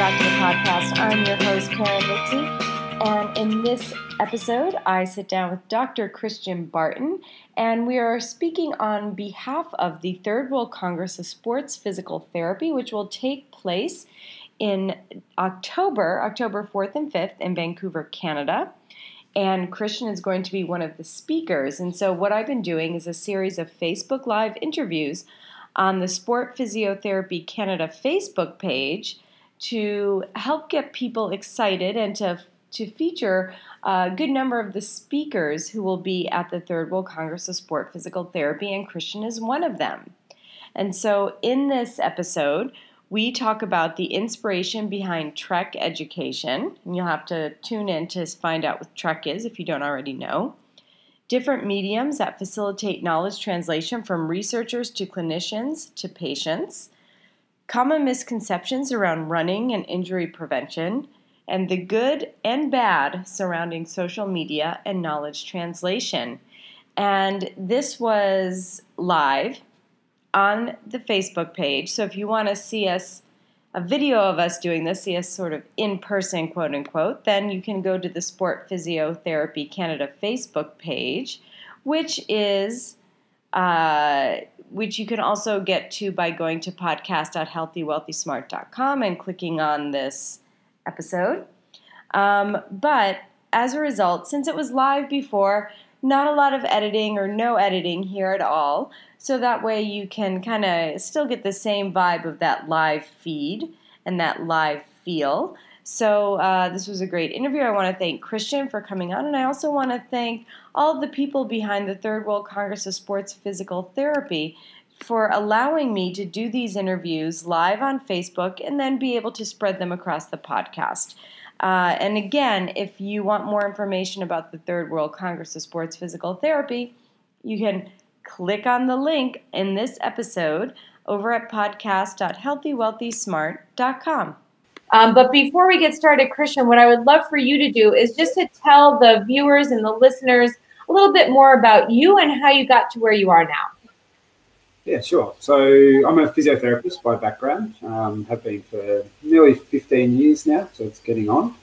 Back to the podcast. I'm your host, Karen Litzy. And in this episode, I sit down with Dr. Christian Barton, and we are speaking on behalf of the Third World Congress of Sports Physical Therapy, which will take place in October, October 4th and 5th in Vancouver, Canada and Christian is going to be one of the speakers. And so, what I've been doing is a series of Facebook Live interviews on the Sport Physiotherapy Canada Facebook page to help get people excited and to to feature a good number of the speakers who will be at the Third World Congress of Sport Physical Therapy, and Christian is one of them. And so, in this episode, we talk about the inspiration behind Trek education, and you'll have to tune in to find out what Trek is if you don't already know. Different mediums that facilitate knowledge translation from researchers to clinicians to patients. Common misconceptions around running and injury prevention, and the good and bad surrounding social media and knowledge translation. And this was live on the Facebook page. So if you want to see us, a video of us doing this, see us sort of in person, quote unquote, then you can go to the Sport Physiotherapy Canada Facebook page, which is. Uh, which you can also get to by going to podcast.healthywealthysmart.com and clicking on this episode. Um, but as a result, since it was live before, not a lot of editing or no editing here at all. So that way you can kind of still get the same vibe of that live feed and that live feel. So uh, this was a great interview. I want to thank Christian for coming on, and I also want to thank all of the people behind the Third World Congress of Sports Physical Therapy for allowing me to do these interviews live on Facebook and then be able to spread them across the podcast. Uh, and again, if you want more information about the Third World Congress of Sports Physical Therapy, you can click on the link in this episode over at podcast.healthywealthysmart.com. Um, but before we get started, Christian, what I would love for you to do is just to tell the viewers and the listeners a little bit more about you and how you got to where you are now. Yeah, sure. So I'm a physiotherapist by background. Um, have been for nearly 15 years now, so it's getting on.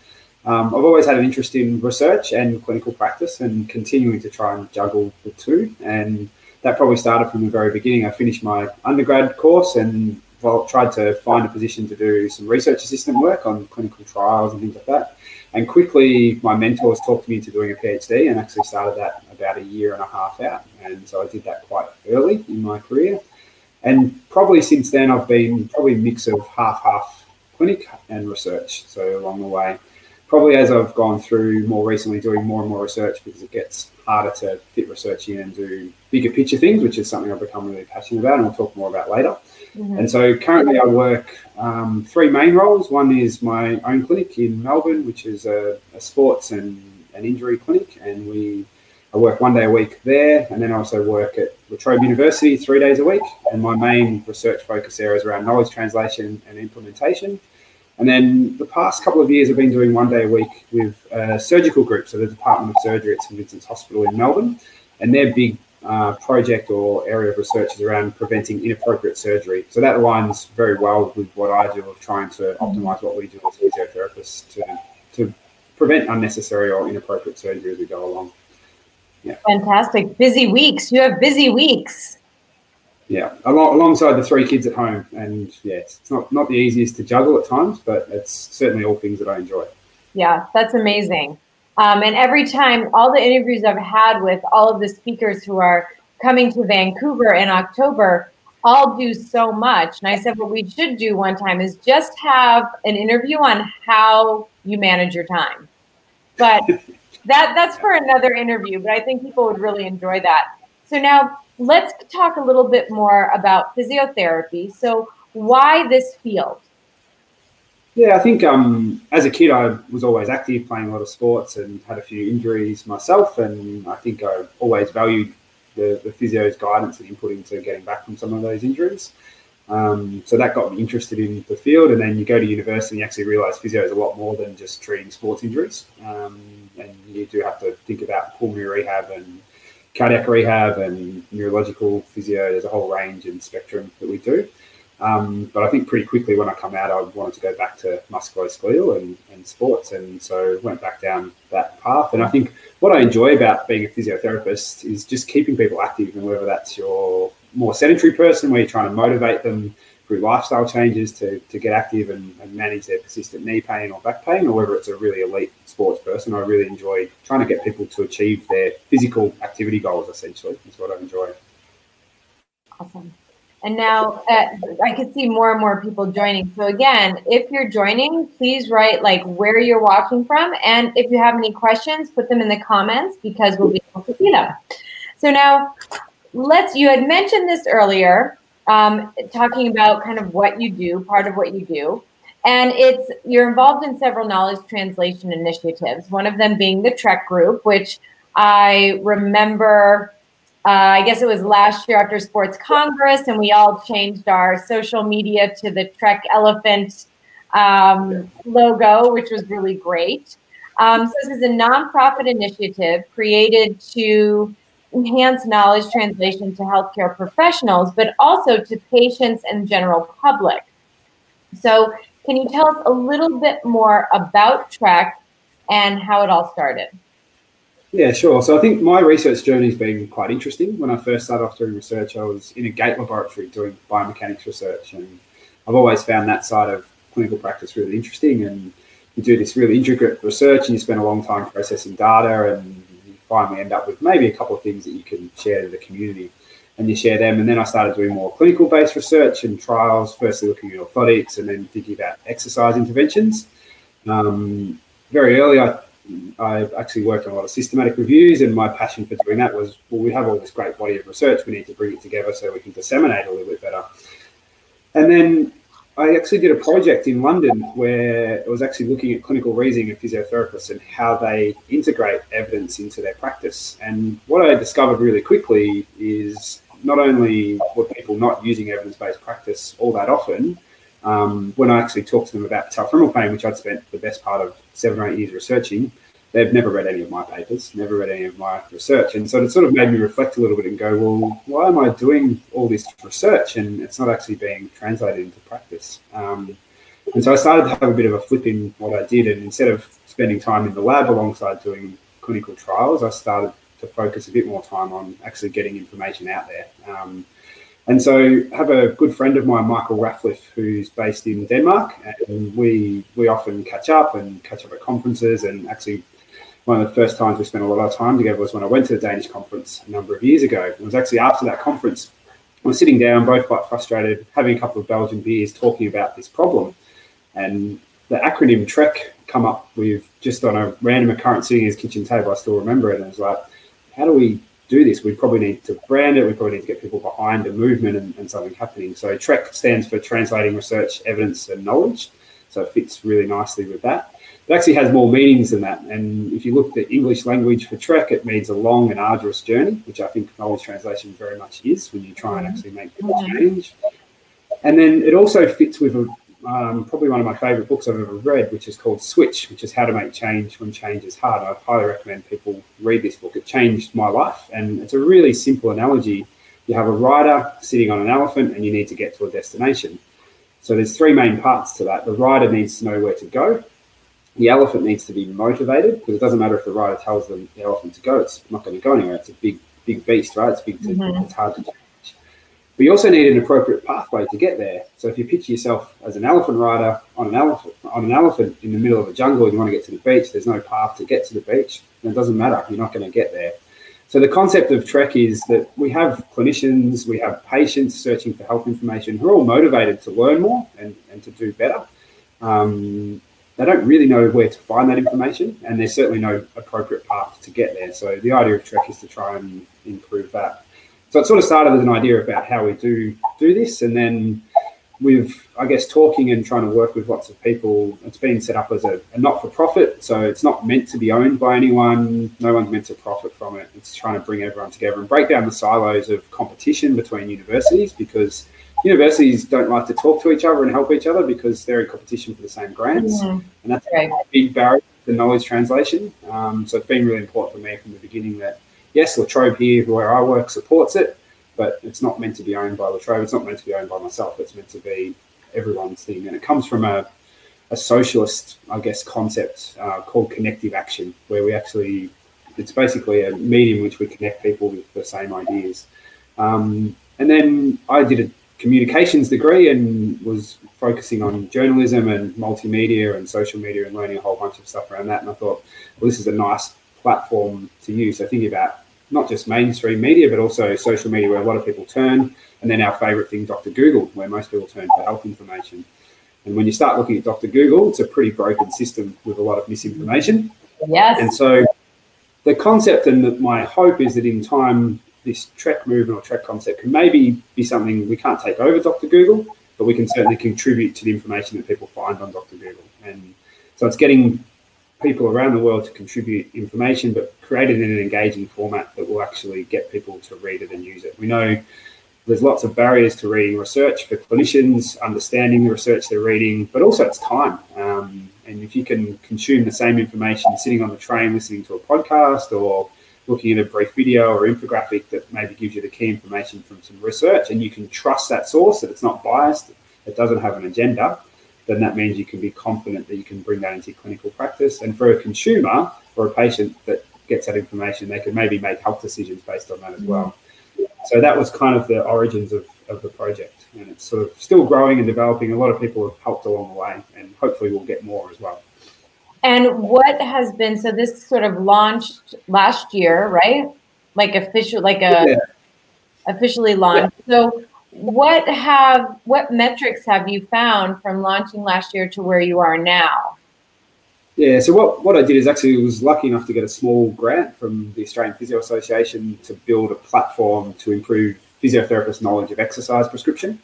Um, I've always had an interest in research and clinical practice, and continuing to try and juggle the two. And that probably started from the very beginning. I finished my undergrad course and tried to find a position to do some research assistant work on clinical trials and things like that. And quickly, my mentors talked me into doing a PhD, and actually started that about a year and a half out. And so I did that quite early in my career. And probably since then, I've been probably a mix of half half clinic and research. So along the way, probably as I've gone through more recently, doing more and more research because it gets harder to fit research in and do bigger picture things, which is something I've become really passionate about, and we'll talk more about later. Mm-hmm. And so currently I work um, three main roles. One is my own clinic in Melbourne, which is a, a sports and an injury clinic, and we I work one day a week there, and then I also work at La Trobe University three days a week. And my main research focus there is around knowledge translation and implementation. And then the past couple of years, I've been doing one day a week with a surgical group, so the Department of Surgery at St Vincent's Hospital in Melbourne, and their big uh, project or area of research is around preventing inappropriate surgery. So that aligns very well with what I do of trying to optimize what we do as physiotherapists to, to prevent unnecessary or inappropriate surgery as we go along. Yeah. Fantastic. Busy weeks. You have busy weeks. Yeah, along, alongside the three kids at home. And yeah, it's, it's not, not the easiest to juggle at times, but it's certainly all things that I enjoy. Yeah, that's amazing. Um, and every time, all the interviews I've had with all of the speakers who are coming to Vancouver in October all do so much. And I said, what we should do one time is just have an interview on how you manage your time. But that that's for another interview. But I think people would really enjoy that. So now let's talk a little bit more about physiotherapy. So why this field? Yeah, I think um, as a kid I was always active, playing a lot of sports, and had a few injuries myself. And I think I always valued the, the physio's guidance and input into getting back from some of those injuries. Um, so that got me interested in the field. And then you go to university and you actually realise physio is a lot more than just treating sports injuries. Um, and you do have to think about pulmonary rehab and cardiac rehab and neurological physio. There's a whole range and spectrum that we do. Um, but I think pretty quickly when I come out, I wanted to go back to musculoskeletal and, and sports, and so went back down that path. And I think what I enjoy about being a physiotherapist is just keeping people active, and whether that's your more sedentary person where you're trying to motivate them through lifestyle changes to, to get active and, and, manage their persistent knee pain or back pain, or whether it's a really elite sports person. I really enjoy trying to get people to achieve their physical activity goals, essentially, is what I enjoy. Awesome. And now uh, I can see more and more people joining. So again, if you're joining, please write like where you're watching from. And if you have any questions, put them in the comments because we'll be able to see them. So now let's, you had mentioned this earlier, um, talking about kind of what you do, part of what you do. And it's, you're involved in several knowledge translation initiatives, one of them being the Trek group, which I remember uh, I guess it was last year after Sports Congress, and we all changed our social media to the Trek Elephant um, logo, which was really great. Um, so this is a nonprofit initiative created to enhance knowledge translation to healthcare professionals, but also to patients and general public. So can you tell us a little bit more about Trek and how it all started? Yeah, sure. So I think my research journey has been quite interesting. When I first started off doing research, I was in a gait laboratory doing biomechanics research, and I've always found that side of clinical practice really interesting. And you do this really intricate research, and you spend a long time processing data, and finally end up with maybe a couple of things that you can share to the community, and you share them. And then I started doing more clinical-based research and trials, firstly looking at orthotics, and then thinking about exercise interventions. Um, very early, I I actually worked on a lot of systematic reviews, and my passion for doing that was well, we have all this great body of research, we need to bring it together so we can disseminate a little bit better. And then I actually did a project in London where I was actually looking at clinical reasoning of physiotherapists and how they integrate evidence into their practice. And what I discovered really quickly is not only were people not using evidence based practice all that often, um, when I actually talked to them about patellofemoral pain, which I'd spent the best part of seven or eight years researching, they've never read any of my papers, never read any of my research. And so it sort of made me reflect a little bit and go, well, why am I doing all this research and it's not actually being translated into practice? Um, and so I started to have a bit of a flip in what I did. And instead of spending time in the lab alongside doing clinical trials, I started to focus a bit more time on actually getting information out there. Um, and so, I have a good friend of mine, Michael Rathleff, who's based in Denmark, and we we often catch up and catch up at conferences. And actually, one of the first times we spent a lot of time together was when I went to the Danish conference a number of years ago. It was actually after that conference. We were sitting down, both quite frustrated, having a couple of Belgian beers, talking about this problem. And the acronym TREK come up with just on a random occurrence sitting at his kitchen table. I still remember it. And it was like, how do we do this, we probably need to brand it. We probably need to get people behind a movement and, and something happening. So TREK stands for Translating Research, Evidence and Knowledge. So it fits really nicely with that. It actually has more meanings than that. And if you look at the English language for TREK, it means a long and arduous journey, which I think knowledge translation very much is when you try and actually make people change. And then it also fits with a um, probably one of my favorite books I've ever read, which is called Switch, which is How to Make Change When Change is Hard. I highly recommend people read this book. It changed my life, and it's a really simple analogy. You have a rider sitting on an elephant, and you need to get to a destination. So there's three main parts to that. The rider needs to know where to go. The elephant needs to be motivated because it doesn't matter if the rider tells them the elephant to go; it's not going to go anywhere. It's a big, big beast, right? It's big. To, mm-hmm. It's hard to but you also need an appropriate pathway to get there. So if you picture yourself as an elephant rider on an elephant on an elephant in the middle of a jungle and you want to get to the beach, there's no path to get to the beach. And it doesn't matter, you're not going to get there. So the concept of Trek is that we have clinicians, we have patients searching for health information who are all motivated to learn more and, and to do better. Um, they don't really know where to find that information, and there's certainly no appropriate path to get there. So the idea of Trek is to try and improve that. So it sort of started as an idea about how we do do this, and then with I guess talking and trying to work with lots of people, it's been set up as a, a not for profit, so it's not meant to be owned by anyone. No one's meant to profit from it. It's trying to bring everyone together and break down the silos of competition between universities because universities don't like to talk to each other and help each other because they're in competition for the same grants, and that's right. a big barrier to knowledge translation. Um, so it's been really important for me from the beginning that yes, La Trobe here, where I work, supports it but it's not meant to be owned by La Trobe. It's not meant to be owned by myself. It's meant to be everyone's thing. And it comes from a, a socialist, I guess, concept uh, called connective action, where we actually, it's basically a medium which we connect people with the same ideas. Um, and then I did a communications degree and was focusing on journalism and multimedia and social media and learning a whole bunch of stuff around that. And I thought, well, this is a nice platform to use. So thinking about not just mainstream media, but also social media where a lot of people turn. And then our favorite thing, Dr. Google, where most people turn for health information. And when you start looking at Dr. Google, it's a pretty broken system with a lot of misinformation. Yes. And so the concept and my hope is that in time, this Trek movement or Trek concept can maybe be something we can't take over Dr. Google, but we can certainly contribute to the information that people find on Dr. Google. And so it's getting people around the world to contribute information, but created in an engaging format that will actually get people to read it and use it. We know there's lots of barriers to reading research for clinicians, understanding the research they're reading, but also it's time. Um, and if you can consume the same information sitting on the train listening to a podcast or looking at a brief video or infographic that maybe gives you the key information from some research and you can trust that source that it's not biased, it doesn't have an agenda, then that means you can be confident that you can bring that into clinical practice. And for a consumer or a patient that gets that information, they can maybe make health decisions based on that as well. So that was kind of the origins of, of the project. And it's sort of still growing and developing. A lot of people have helped along the way, and hopefully we'll get more as well. And what has been so this sort of launched last year, right? Like official, like a yeah. officially launched. Yeah. So what have what metrics have you found from launching last year to where you are now? Yeah, so what, what I did is actually was lucky enough to get a small grant from the Australian Physio Association to build a platform to improve physiotherapists' knowledge of exercise prescription.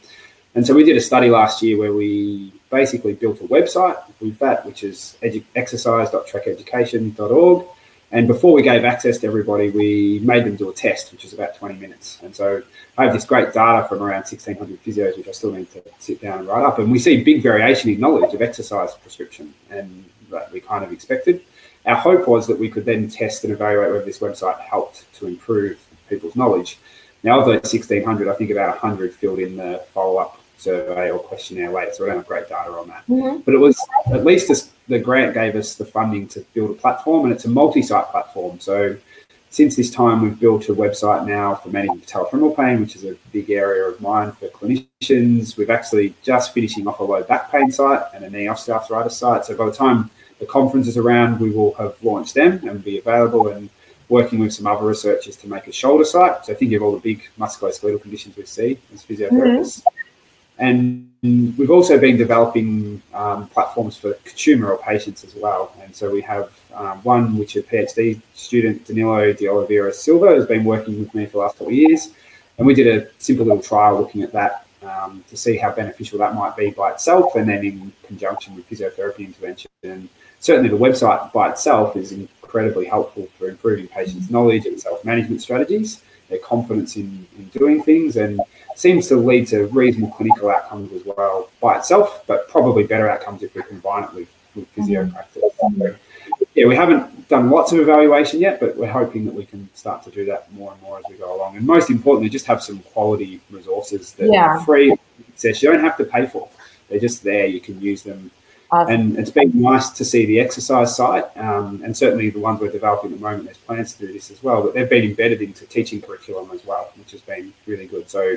And so we did a study last year where we basically built a website with that, which is edu- exercise.trekeducation.org. And before we gave access to everybody, we made them do a test, which is about 20 minutes. And so I have this great data from around 1,600 physios, which I still need to sit down and write up. And we see big variation in knowledge of exercise prescription, and that we kind of expected. Our hope was that we could then test and evaluate whether this website helped to improve people's knowledge. Now, of those 1,600, I think about 100 filled in the follow up survey or questionnaire later, so we don't have great data on that. Mm-hmm. But it was at least this, the grant gave us the funding to build a platform, and it's a multi site platform. So since this time, we've built a website now for managing patellofemoral pain, which is a big area of mine for clinicians. We've actually just finishing off a low back pain site and a knee osteoarthritis site. So by the time the conference is around, we will have launched them and be available and working with some other researchers to make a shoulder site. So think of all the big musculoskeletal conditions we see as physiotherapists. Mm-hmm. And we've also been developing um, platforms for consumer or patients as well. And so we have um, one which a PhD student, Danilo de Oliveira Silva, has been working with me for the last couple of years. And we did a simple little trial looking at that um, to see how beneficial that might be by itself and then in conjunction with physiotherapy intervention. And certainly the website by itself is incredibly helpful for improving patients' knowledge and self management strategies, their confidence in, in doing things, and seems to lead to reasonable clinical outcomes as well by itself, but probably better outcomes if we combine it with, with physio mm-hmm. practice. So, yeah, we haven't done lots of evaluation yet, but we're hoping that we can start to do that more and more as we go along. And most importantly, just have some quality resources that yeah. are free access. You don't have to pay for. They're just there. You can use them. Awesome. And it's been nice to see the exercise site, um, and certainly the ones we're developing at the moment. There's plans to do this as well, but they've been embedded into teaching curriculum as well, which has been really good. So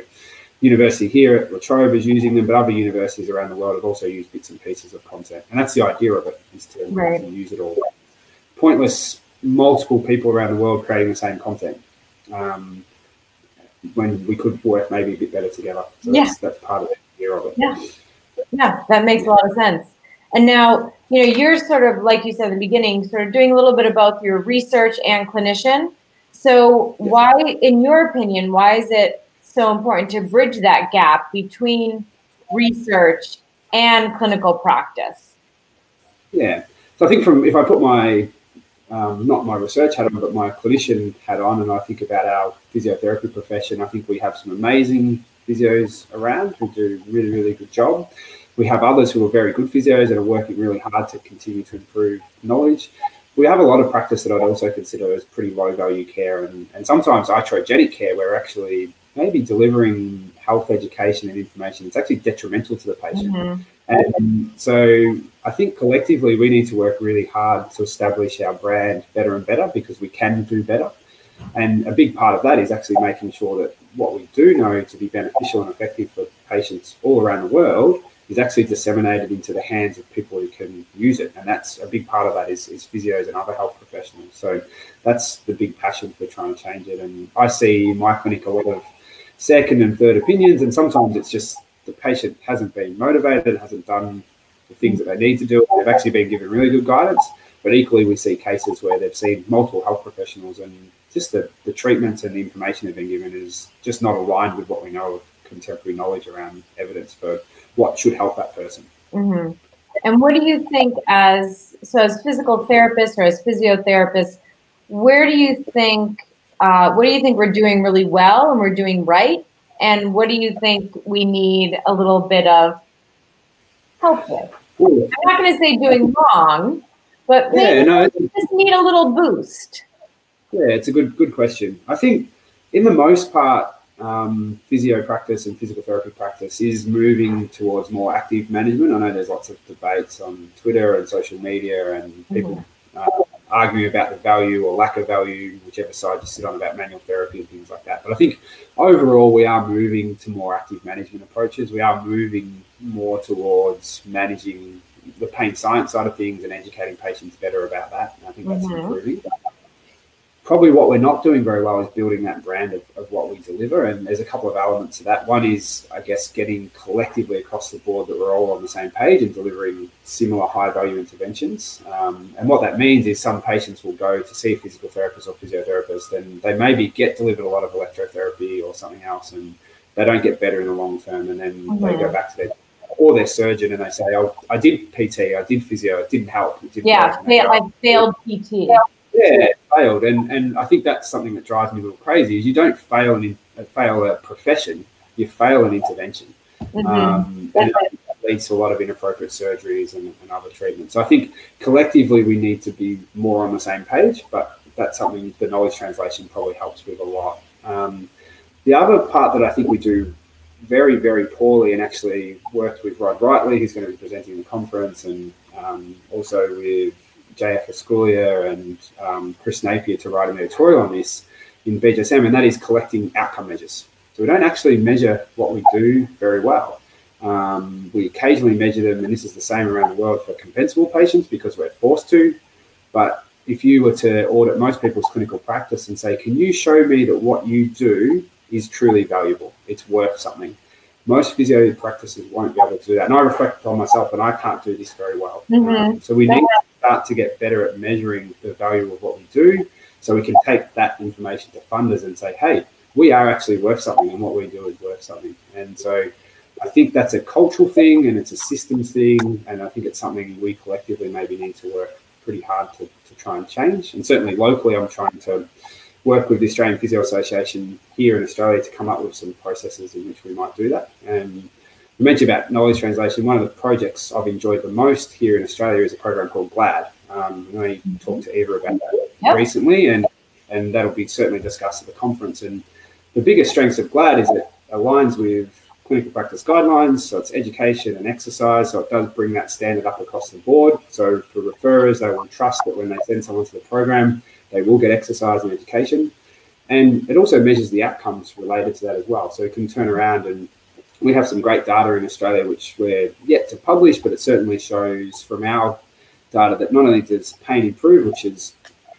university here at La Trobe is using them, but other universities around the world have also used bits and pieces of content. And that's the idea of it, is to, right. to use it all. Pointless multiple people around the world creating the same content. Um, when we could work maybe a bit better together. So yeah. that's, that's part of the idea of it. Yeah. Yeah, that makes a lot of sense. And now, you know, you're sort of, like you said in the beginning, sort of doing a little bit of both your research and clinician. So, why, in your opinion, why is it so important to bridge that gap between research and clinical practice? Yeah. So I think from if I put my um, not my research hat on, but my clinician hat on, and I think about our physiotherapy profession, I think we have some amazing physios around who do really, really good job. We have others who are very good physios that are working really hard to continue to improve knowledge. We have a lot of practice that I'd also consider as pretty low value care and, and sometimes iatrogenic care where actually maybe delivering health education and information it's actually detrimental to the patient. Mm-hmm. And so I think collectively we need to work really hard to establish our brand better and better because we can do better. And a big part of that is actually making sure that what we do know to be beneficial and effective for patients all around the world is actually disseminated into the hands of people who can use it. And that's a big part of that is, is physios and other health professionals. So that's the big passion for trying to change it. And I see in my clinic a lot of second and third opinions, and sometimes it's just the patient hasn't been motivated, hasn't done the things that they need to do. They've actually been given really good guidance. But equally, we see cases where they've seen multiple health professionals and just the, the treatments and the information they've been given is just not aligned with what we know of contemporary knowledge around evidence for what should help that person. Mm-hmm. And what do you think, as so as physical therapists or as physiotherapists, where do you think uh, what do you think we're doing really well and we're doing right, and what do you think we need a little bit of help with? Ooh. I'm not going to say doing wrong, but yeah, no, just need a little boost. Yeah, it's a good good question. I think, in the most part, um, physio practice and physical therapy practice is moving towards more active management. I know there's lots of debates on Twitter and social media, and people mm-hmm. uh, arguing about the value or lack of value, whichever side you sit on about manual therapy and things like that. But I think overall, we are moving to more active management approaches. We are moving more towards managing the pain science side of things and educating patients better about that. And I think that's mm-hmm. improving probably what we're not doing very well is building that brand of, of what we deliver. And there's a couple of elements to that. One is, I guess, getting collectively across the board that we're all on the same page and delivering similar high value interventions. Um, and what that means is some patients will go to see a physical therapist or physiotherapist and they maybe get delivered a lot of electrotherapy or something else and they don't get better in the long term. And then mm-hmm. they go back to their or their surgeon and they say, "Oh, I did PT, I did physio, it didn't help." It didn't yeah, I failed PT. Yeah, failed, and and I think that's something that drives me a little crazy. Is you don't fail an fail a profession, you fail an intervention, mm-hmm. um, and it leads to a lot of inappropriate surgeries and, and other treatments. So I think collectively we need to be more on the same page, but that's something the knowledge translation probably helps with a lot. Um, the other part that I think we do very, very poorly, and actually worked with Rod Whiteley, who's going to be presenting the conference, and um, also with JF Esculier and um, Chris Napier to write an editorial on this in BJSM, and that is collecting outcome measures. So we don't actually measure what we do very well. Um, we occasionally measure them, and this is the same around the world for compensable patients because we're forced to. But if you were to audit most people's clinical practice and say, can you show me that what you do is truly valuable? It's worth something. Most physio practices won't be able to do that. And I reflect on myself, and I can't do this very well. Mm-hmm. Um, so we need start to get better at measuring the value of what we do so we can take that information to funders and say, hey, we are actually worth something and what we do is worth something. And so I think that's a cultural thing and it's a systems thing. And I think it's something we collectively maybe need to work pretty hard to, to try and change. And certainly locally, I'm trying to work with the Australian Physio Association here in Australia to come up with some processes in which we might do that. And you mentioned about knowledge translation. One of the projects I've enjoyed the most here in Australia is a program called GLAD. Um, I mm-hmm. talked to Ewa about that yep. recently, and and that'll be certainly discussed at the conference. And the biggest strengths of GLAD is it aligns with clinical practice guidelines, so it's education and exercise, so it does bring that standard up across the board. So for referrers, they will trust that when they send someone to the program, they will get exercise and education. And it also measures the outcomes related to that as well. So it can turn around and we have some great data in Australia, which we're yet to publish, but it certainly shows from our data that not only does pain improve, which is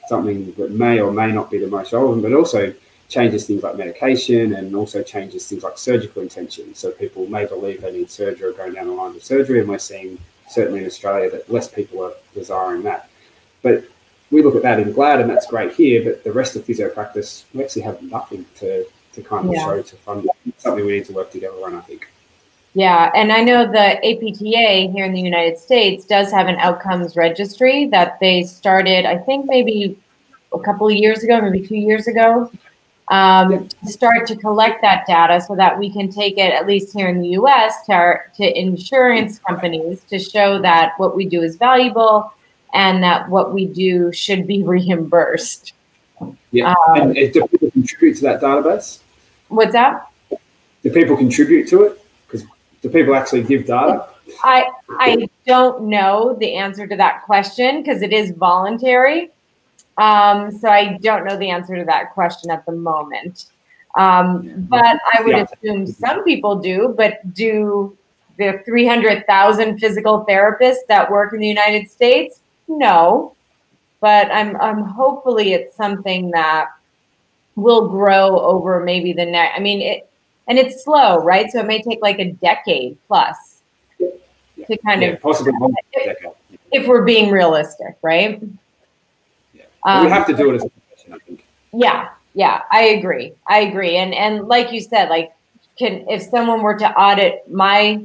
something that may or may not be the most relevant, but also changes things like medication and also changes things like surgical intention. So people may believe they need surgery or going down the line of surgery, and we're seeing certainly in Australia that less people are desiring that. But we look at that in GLAD, and that's great here. But the rest of physio practice, we actually have nothing to to kind of yeah. show to fund something we need to work together on. I think. Yeah, and I know the APTA here in the United States does have an outcomes registry that they started, I think maybe a couple of years ago, maybe two years ago, um, to start to collect that data so that we can take it, at least here in the US, to, our, to insurance companies to show that what we do is valuable and that what we do should be reimbursed. Yeah. Um, and do people contribute to that database? What's that? Do people contribute to it? Because do people actually give data? I I don't know the answer to that question because it is voluntary. Um, so I don't know the answer to that question at the moment. Um, but I would yeah. assume some people do, but do the 300,000 physical therapists that work in the United States? No. But I'm, I'm hopefully it's something that will grow over maybe the next, I mean, it, and it's slow, right? So it may take like a decade plus yeah. to kind yeah, of, possibly if, if we're being realistic, right? Um, we have to do it as a profession, I think. Yeah, yeah, I agree. I agree. And and like you said, like can if someone were to audit my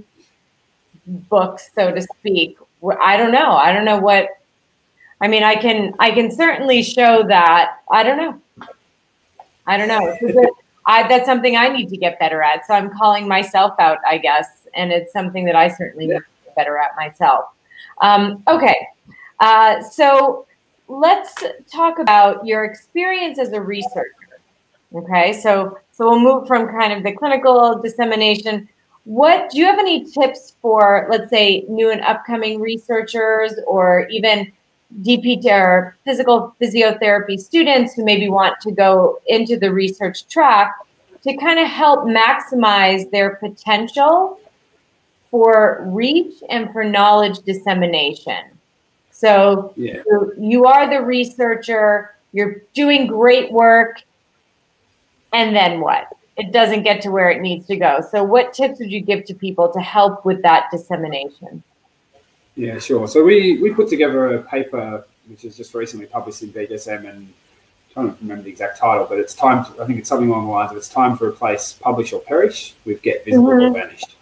books, so to speak, I don't know. I don't know what I mean, I can I can certainly show that. I don't know. I don't know. I, that's something I need to get better at. So I'm calling myself out, I guess, and it's something that I certainly need to get better at myself. Um, okay, uh, so let's talk about your experience as a researcher. Okay, so so we'll move from kind of the clinical dissemination. What do you have any tips for, let's say, new and upcoming researchers, or even DPT or physical physiotherapy students who maybe want to go into the research track to kind of help maximize their potential for reach and for knowledge dissemination? So yeah. you are the researcher, you're doing great work, and then what? It doesn't get to where it needs to go. So, what tips would you give to people to help with that dissemination? Yeah, sure. So we we put together a paper which is just recently published in BJSM, and trying to remember the exact title, but it's time. To, I think it's something along the lines of it's time to replace publish or perish with get visible mm-hmm. or vanished.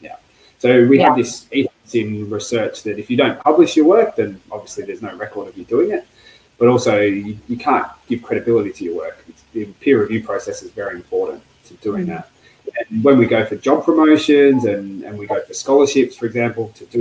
Yeah. So we yeah. have this ethos in research that if you don't publish your work, then obviously there's no record of you doing it. But also, you, you can't give credibility to your work. It's, the peer review process is very important to doing mm-hmm. that. And when we go for job promotions and, and we go for scholarships, for example, to do